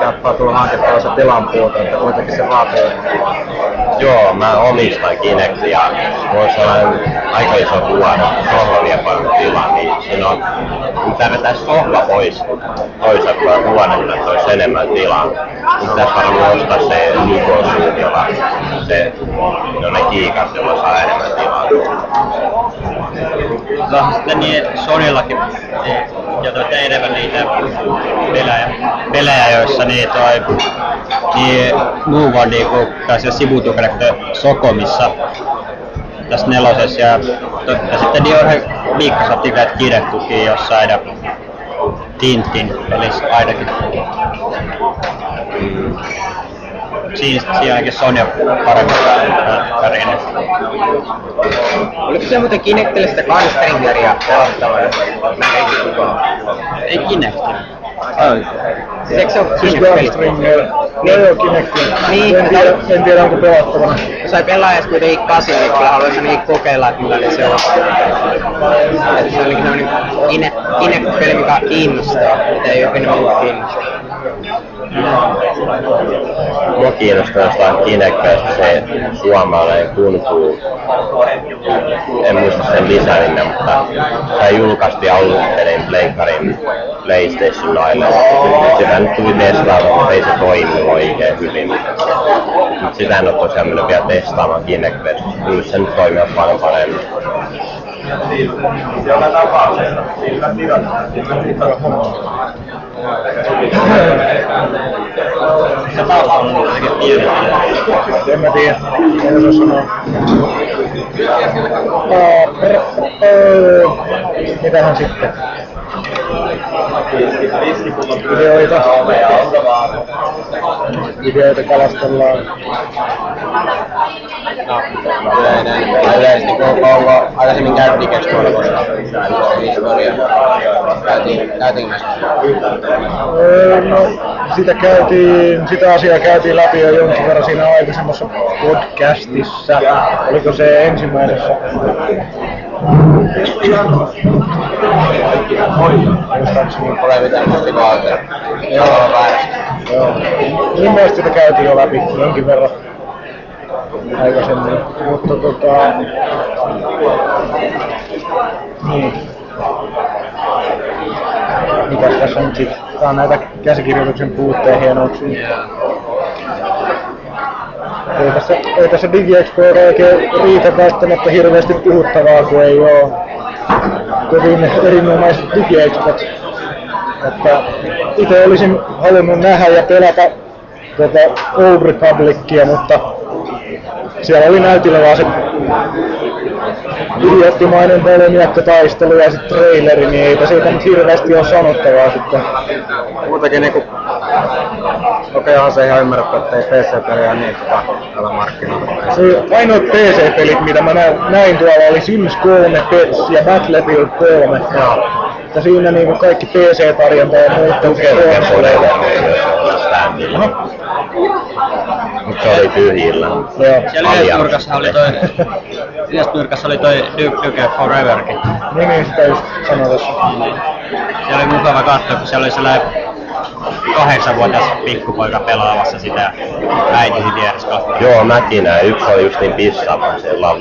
jappaa tulla hankittua se tilan puute, että kuitenkin se vaatii. Joo, mä omistan Kinectin ja on sellainen aika iso huone, sohva vie paljon tilaa, niin siinä on, mitä vetää sohva pois toiselta puolelta huoneelta, että olisi enemmän tilaa. Niin pitäisi varmaan ostaa se Nico jolla se, no ne kiikat, saa enemmän tilaa. No sitten niin Sonillakin ja toi enemmän niitä pelejä, pelejä joissa niin toi niin Move on niinku taisi sivutukrehto Sokomissa tässä nelosessa ja, to, ja sitten niin on viikko saatiin vielä kirjattukin jossain ja Tintin pelissä ainakin. Siinä, siinä ainakin Sony on parempi pärjännyt. Oliko se muuten Kinectille sitä Gunstringeria pelattavana? Mä ei kukaan. Ei. Siis eikö se ole Siis. Joo joo. Niin, en, tiedä, en tiedä onko pelattavana. Jos sai pelaajasta kuitenkin kasin, niin kyllä haluaisin ainakin kokeilla, että millainen se on. Että se sellainen Kinect- Kinect-peli, mikä kiinnostaa, mitä ei jokin muuta kiinnostaa. Mua kiinnostaa jostain Kinectistä se suomalainen kung fu. En muista sen lisärinne, mutta se julkaistiin alun perin Pleikkarin PlayStationille. Sitä nyt tuli testaamaan, mutta ei se toimi oikein hyvin. Mut sitä en ole tosiaan mennyt vielä testaamaan Kinect-versiossa. Kyllä se nyt toimii paljon paremmin. Joka tapauksessa sillä Se tausta on aika pieni. En mä tiedä, en osaa sanoa. Mitähän sitten? Videoita. Videoita kalastellaan. Yleinen, yleisesti kun ollut aikaisemmin käynyt Digexpoilla, koska historia. Käytiin, käytiin. Öö, no, sitä käytiin, sitä asiaa käytiin läpi jo jonkin verran siinä aikaisemmassa podcastissa. Oliko se ensimmäisessä? Muistaakseni. Mun mielestä sitä käytiin jo läpi jonkin verran aikaisemmin. Mutta tota... Niin. Mitäs tässä nyt sit? Tää on näitä käsikirjoituksen puutteen hienouksia. Ei tässä, ei tässä DigiExpoilla oikein riitä välttämättä hirveästi puhuttavaa, kun ei oo kovin erinomaiset DigiExpot. Että itse olisin halunnut nähdä ja pelata tota Old Republicia, mutta siellä oli näytillä vaan se idioottimainen taistelu ja sitten traileri, niin eipä siitä nyt hirveästi ole sanottavaa sitten. Muutenkin niinku... Okei, onhan se ihan ymmärretty, että ei PC-pelejä niin tota, täällä markkinoilla. Se ainoat PC-pelit, mitä mä näin, näin tuolla, oli Sims 3, Pets ja Battlefield 3. Joo. Ja siinä niinku kaikki PC-tarjonta ja muut. Tukekoneille Mutta se oli tyhjillä. Siellä yhdessä nurkassa oli toi, yhdessä nurkassa oli toi Duke Duke Foreverkin. Niin, niin sitä just sanoin tossa. Se oli mukava katsoa, kun siellä oli sellainen kahdeksanvuotias pikkupoika pelaamassa sitä äitisi vieressä katsoa. Joo, mäkin näin. Yksi oli just niin pissaava se lau...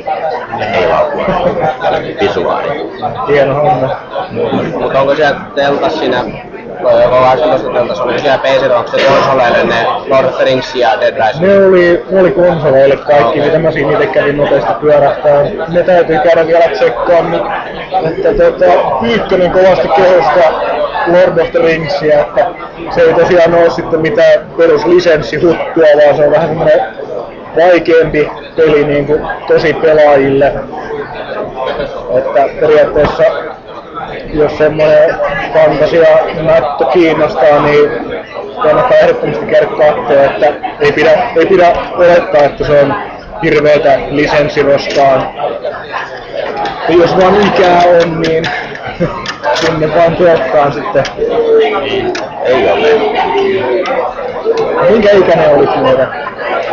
Ei laukua. Visuaali. Hieno homma. Mutta onko siellä teltas siinä No joko vaihtoehtoista teltas, oliko siellä PC, onko se konsoleille ne Lord of the Rings ja Dead Rising? Ne oli, ne oli konsoleille kaikki, mitä mä siinä itse kävin nopeasti pyörähtää. Ne täytyy käydä vielä tsekkaan, että tota, Pyykkönen kovasti kehosta Lord of the Ringsia, että se ei tosiaan ole sitten mitään peruslisenssihuttua, vaan se on vähän semmoinen vaikeampi peli niin kuin tosi pelaajille. Että periaatteessa jos semmoinen fantasia näyttö kiinnostaa, niin kannattaa ehdottomasti käydä katsoa, että ei pidä, ei pidä olettaa, että se on hirveätä lisenssiroskaa. Ja jos vaan ikää on, niin sinne vaan tuottaa sitten. Ei ole. Minkä ikäinen olit muuten?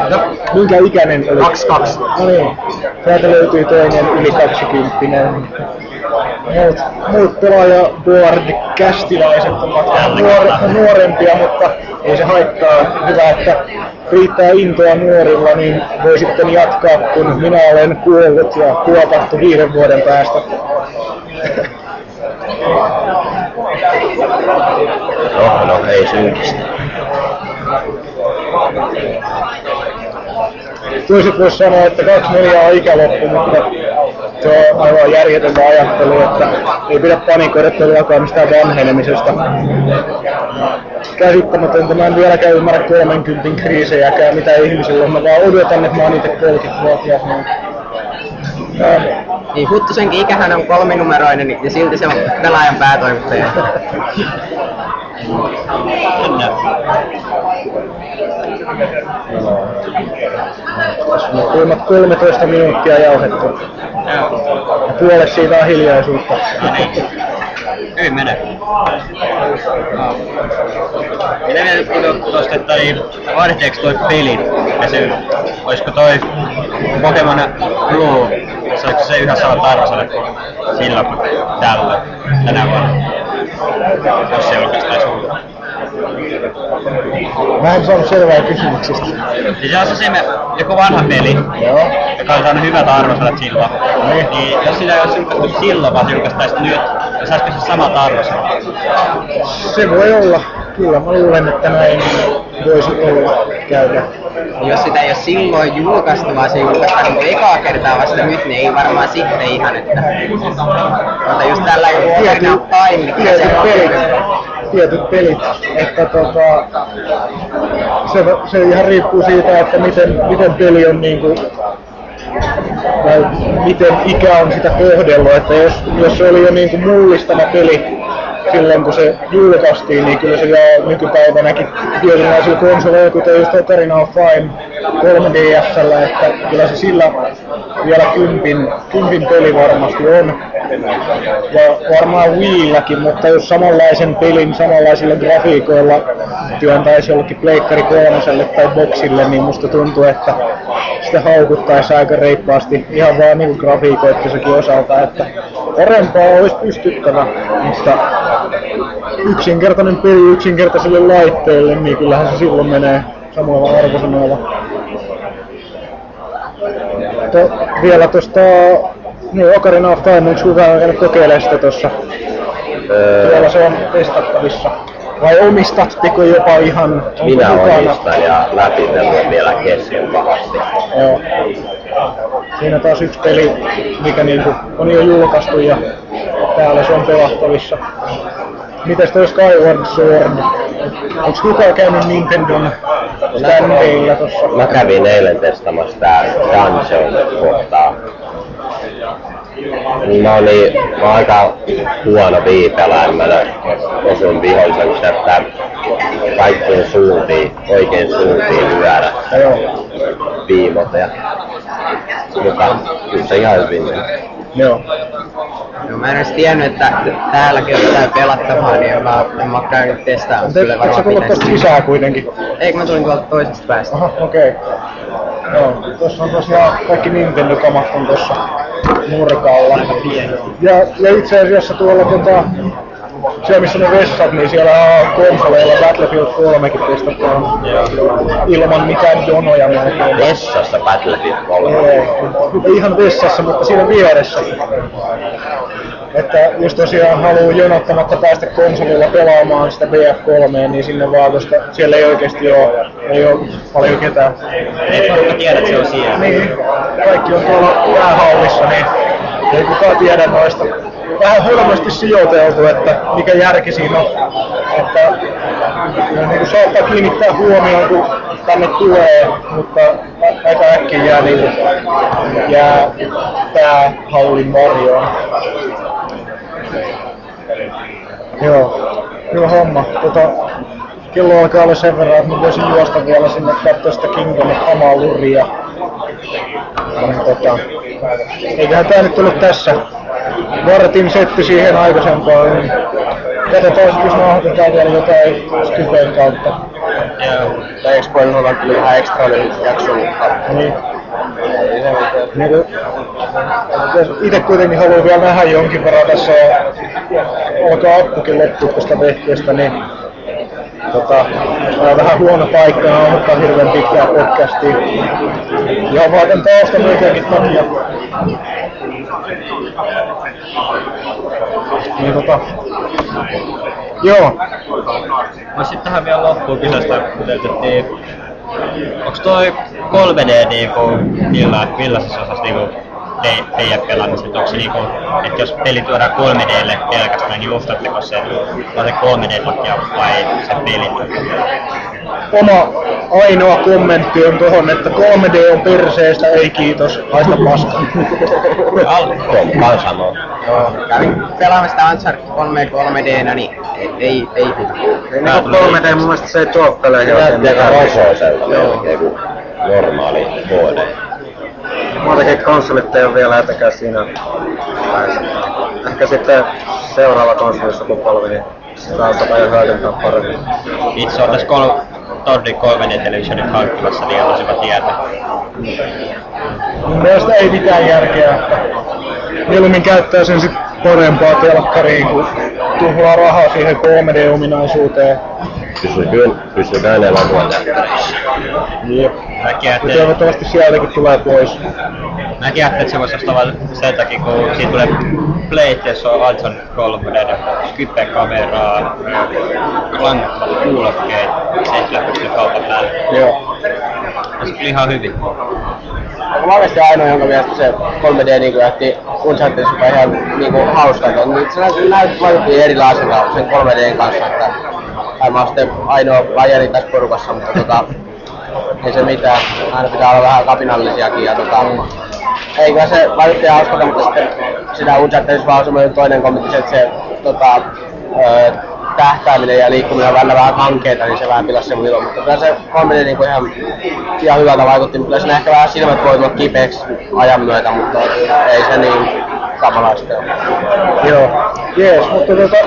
No, minkä ikäinen olit? 22. No niin, täältä löytyy toinen yli 20 muut, muut pelaajaboard kästilaiset ovat nuor, nuorempia, mutta ei se haittaa. Hyvä, että riittää intoa nuorilla, niin voi sitten jatkaa, kun minä olen kuollut ja kuopattu viiden vuoden päästä. No, no, ei synkistä. Toiset voisi sanoa, että 24 on ikäloppu, mutta se on aivan järjetöntä ajattelu, että ei pidä panikoida todellakaan mistään vanhenemisesta. Käsittämätöntä, mä en vieläkään ymmärrä 30 kriisejäkään, mitä ihmisillä on. Mä vaan odotan, että mä oon itse 30-vuotias. Niin niin Huttusenkin ikähän on kolminumeroinen ja silti se on pelaajan päätoimittaja. Kuulemma 13 minuuttia jauhettu. Ja puolet siitä on hiljaisuutta. No niin. Hyvin menee. Mitä mieltä kun tuosta, että niin, vaihdeeko toi peli? Ja se, olisiko toi Pokemon Blue, saiko se yhä saa arvosana silloin tällä tänä vuonna? Jos se oikeastaan sulla. Mä en saanut selvää kysymyksestä. Siis jos se joku vanha peli, Joo. joka on saanut hyvät arvosanat silloin, niin, niin jos sitä ei olisi julkaistu silloin, vaan se julkaistaisi nyt, niin saisiko se samat arvosanat? Se voi olla. Kyllä mä luulen, että näin voisi olla käydä. Jos sitä ei ole silloin julkaistu, vaan se julkaistaan niin ekaa kertaa vasta nyt, niin ei varmaan sitten ihan, että... Mutta just tällä joku of Time, se tietyt on. pelit, tietyt pelit, että tota, se, se ihan riippuu siitä, että miten, miten peli on niinku, tai miten ikä on sitä kohdellut, että jos, jos se oli jo niinku mullistava peli silloin kun se julkaistiin, niin kyllä se jo nykypäivänäkin tietynlaisilla konsoleilla, kuten just Ocarina of Time 3DSllä, että kyllä se sillä vielä kympin, kympin peli varmasti on. Ja varmaan Wiilläkin, mutta jos samanlaisen pelin samanlaisilla grafiikoilla työntäisi jollekin Pleikkari kolmoselle tai Boxille, niin musta tuntuu, että sitä haukuttaisi aika reippaasti ihan vaan niin grafiikoittisakin osalta, että parempaa olisi pystyttävä, mutta yksinkertainen peli yksinkertaiselle laitteelle, niin kyllähän se silloin menee samalla arvosanoilla. To, vielä tosta, niin Ocarina of Time, onko kukaan käynyt kokeilemaan sitä tossa? Tuolla se on testattavissa. Vai omistatteko jopa ihan? Minä mukana? omistan ja läpitelu on vielä kesken pahasti. Joo. Siinä taas yksi peli, mikä niinku on jo julkaistu ja täällä se on pelattavissa. mitäs toi Skyward Sword? Onks kukaan käynyt Nintendon standeilla tossa? Mä kävin eilen testamassa tää Dungeon kohtaa. Mä olin, mä oon aika huono viipelä, mä osun vihollisen että kaikkiin suuntiin, oikein suuntiin lyödä viimot ja mutta kyllä ihan hyvin meni. Joo. No, mä en edes tiennyt, että täälläkin on jotain pelattavaa, niin mä, en mä oo käynyt testaamassa. Kyllä Eikö sä varmaan tullut tosta sisään kuitenkin? Eikö mä tulin tuolta toisesta päästä? Aha, okei. Okay. Joo, tossa on tosiaan kaikki Nintendo-kamat on tossa nurkalla. Ja, ja itse asiassa tuolla tota, siellä missä ne vessat, niin siellä on konsoleilla Battlefield 3 testataan ilman mitään jonoja melkein. Vessassa Battlefield 3. Ei, ei ihan vessassa, mutta siinä vieressä. Että jos tosiaan haluaa jonottamatta päästä konsolilla pelaamaan sitä BF3, niin sinne vaan, koska siellä ei oikeasti ole, ei ole paljon ketään. Ei porukka tiedä, että se on siellä. Niin, kaikki on tuolla päähallissa, niin ei kukaan tiedä noista. Vähän hölmösti sijoiteltu, että mikä järki siinä on. Että niin kuin saattaa kiinnittää huomioon, kun tänne tulee, mutta aika äkkiä jää, niin kuin, jää tää hallin varjoon. Joo, hyvä homma. Tota, kello alkaa olla sen verran, että mä voisin juosta vielä sinne katsoa sitä Kingdom Amaluria. Niin, tota, eiköhän tää nyt tullut tässä. Vartin setti siihen aikaisempaan. Niin katsotaan, jos nauhoitetaan vielä jotain Skypen kautta. Joo, tai Expoilla on kyllä vähän ekstra jakso, mutta... Niin. Niin itse kuitenkin haluan vielä nähdä jonkin verran tässä alkaa akkukin loppua tästä vehkeestä, niin tota, tää on vähän huono paikka nauhoittaa hirveän pitkää podcastia. Ja vaan tän taustamyötäkin takia. Niin tota, joo, Mä sitten tähän vielä loppuun kysästä, kun teetettiin, onks toi 3D niinku, millä, millaisessa osassa niinku pelaamista, että onko se niinku, että jos peli tuodaan 3Dlle pelkästään, niin ostatteko se, vai se 3D takia vai se peli? oma ainoa kommentti on tuohon, että 3D on perseestä, ei kiitos, haista paska. Mä sanoo. Joo, kävin pelaamassa Uncharted 3 3Dnä, niin ei, ei, ei Niin kuin 3D mun mielestä se ei tuo peleihin oikein Näyttää kuin normaali HD. Muutenkin konsolit ei ole vielä etäkään siinä päässä. Ehkä sitten seuraava konsolisukupolvi, niin sitä osataan jo hyödyntää paremmin. Itse on tässä kol, Toddi 3D Televisionin hankkimassa, niin haluaisin tietää. Mun mielestä ei mitään järkeä, että mieluummin käyttää sen sit parempaa telkkariin, kun tuhlaa rahaa siihen 3D-ominaisuuteen. Pysykään, pysykään elokuvateattereissa. Jep. Mäkin Ja ajattelin, toivottavasti sieltäkin tulee pois. mäkin ajattelin, että se voisi olla tavallaan sen takia, kun siitä tulee Blade, jossa on Hudson 3D, Skype-kameraa, langattomat kuulokkeet, se ei kyllä pysty kaupan päälle. Joo. Ja se tuli ihan hyvin. Mä oikeesti ainoa, jonka mielestä se 3D niinku jätti Uncharted super ihan niinku hauskalta. Niin se näytti, näytti vaikutti erilaiselta sen 3Dn kanssa, että oon sitten ainoa lajeri tässä porukassa, mutta tota, ei se mitään. Aina pitää olla vähän kapinallisiakin ja tota, eikä se vaikutti ihan hauskalta, mutta sitten sitä Unchartedissa vaan semmoinen toinen kommentti, että se tota, öö, tähtääminen ja liikkuminen on välillä vähän kankeita, niin se vähän pilasi sen ilon. Mutta kyllä se 3D niinku ihan, ihan hyvältä vaikutti, mutta kyllä siinä ehkä vähän silmät voi tulla kipeäksi ajan myötä, mutta ei se niin kamalaista ole. Joo. Jees, mutta tota,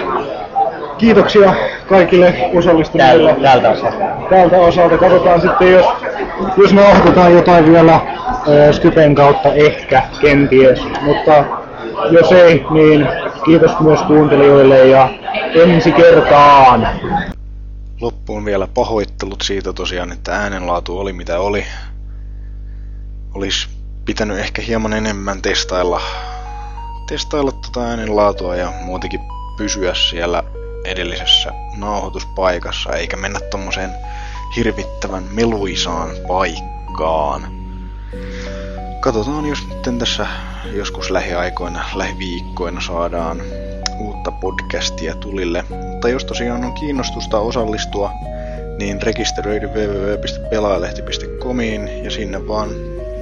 kiitoksia kaikille osallistuneille. Tältä osalta. Tältä osalta katsotaan sitten, jos, jos nauhoitetaan jotain vielä äh, Skypen kautta ehkä, kenties. Mutta jos ei, niin kiitos myös kuuntelijoille ja ensi kertaan. Loppuun vielä pahoittelut siitä tosiaan, että äänenlaatu oli mitä oli. Olisi pitänyt ehkä hieman enemmän testailla, testailla tota äänenlaatua ja muutenkin pysyä siellä edellisessä nauhoituspaikassa, eikä mennä tommoseen hirvittävän meluisaan paikkaan. Katsotaan, jos nyt tässä joskus lähiaikoina, lähiviikkoina saadaan uutta podcastia tulille. Mutta jos tosiaan on kiinnostusta osallistua, niin rekisteröidy www.pelaajalehti.comiin ja sinne vaan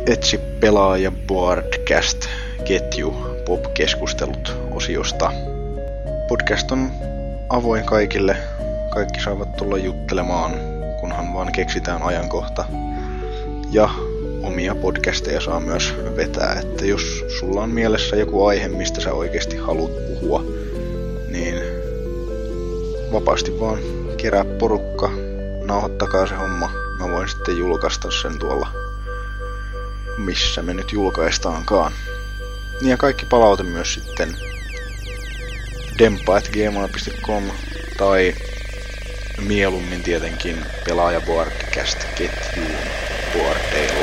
etsi pelaaja podcast ketju pop-keskustelut osiosta. Podcast on avoin kaikille. Kaikki saavat tulla juttelemaan, kunhan vaan keksitään ajankohta. Ja omia podcasteja saa myös vetää, että jos sulla on mielessä joku aihe, mistä sä oikeasti haluat puhua, niin vapaasti vaan kerää porukka, nauhoittakaa se homma. Mä voin sitten julkaista sen tuolla, missä me nyt julkaistaankaan. Niin ja kaikki palaute myös sitten dempa.gmail.com tai mieluummin tietenkin pelaajaboardcast ketjuun boardeilla.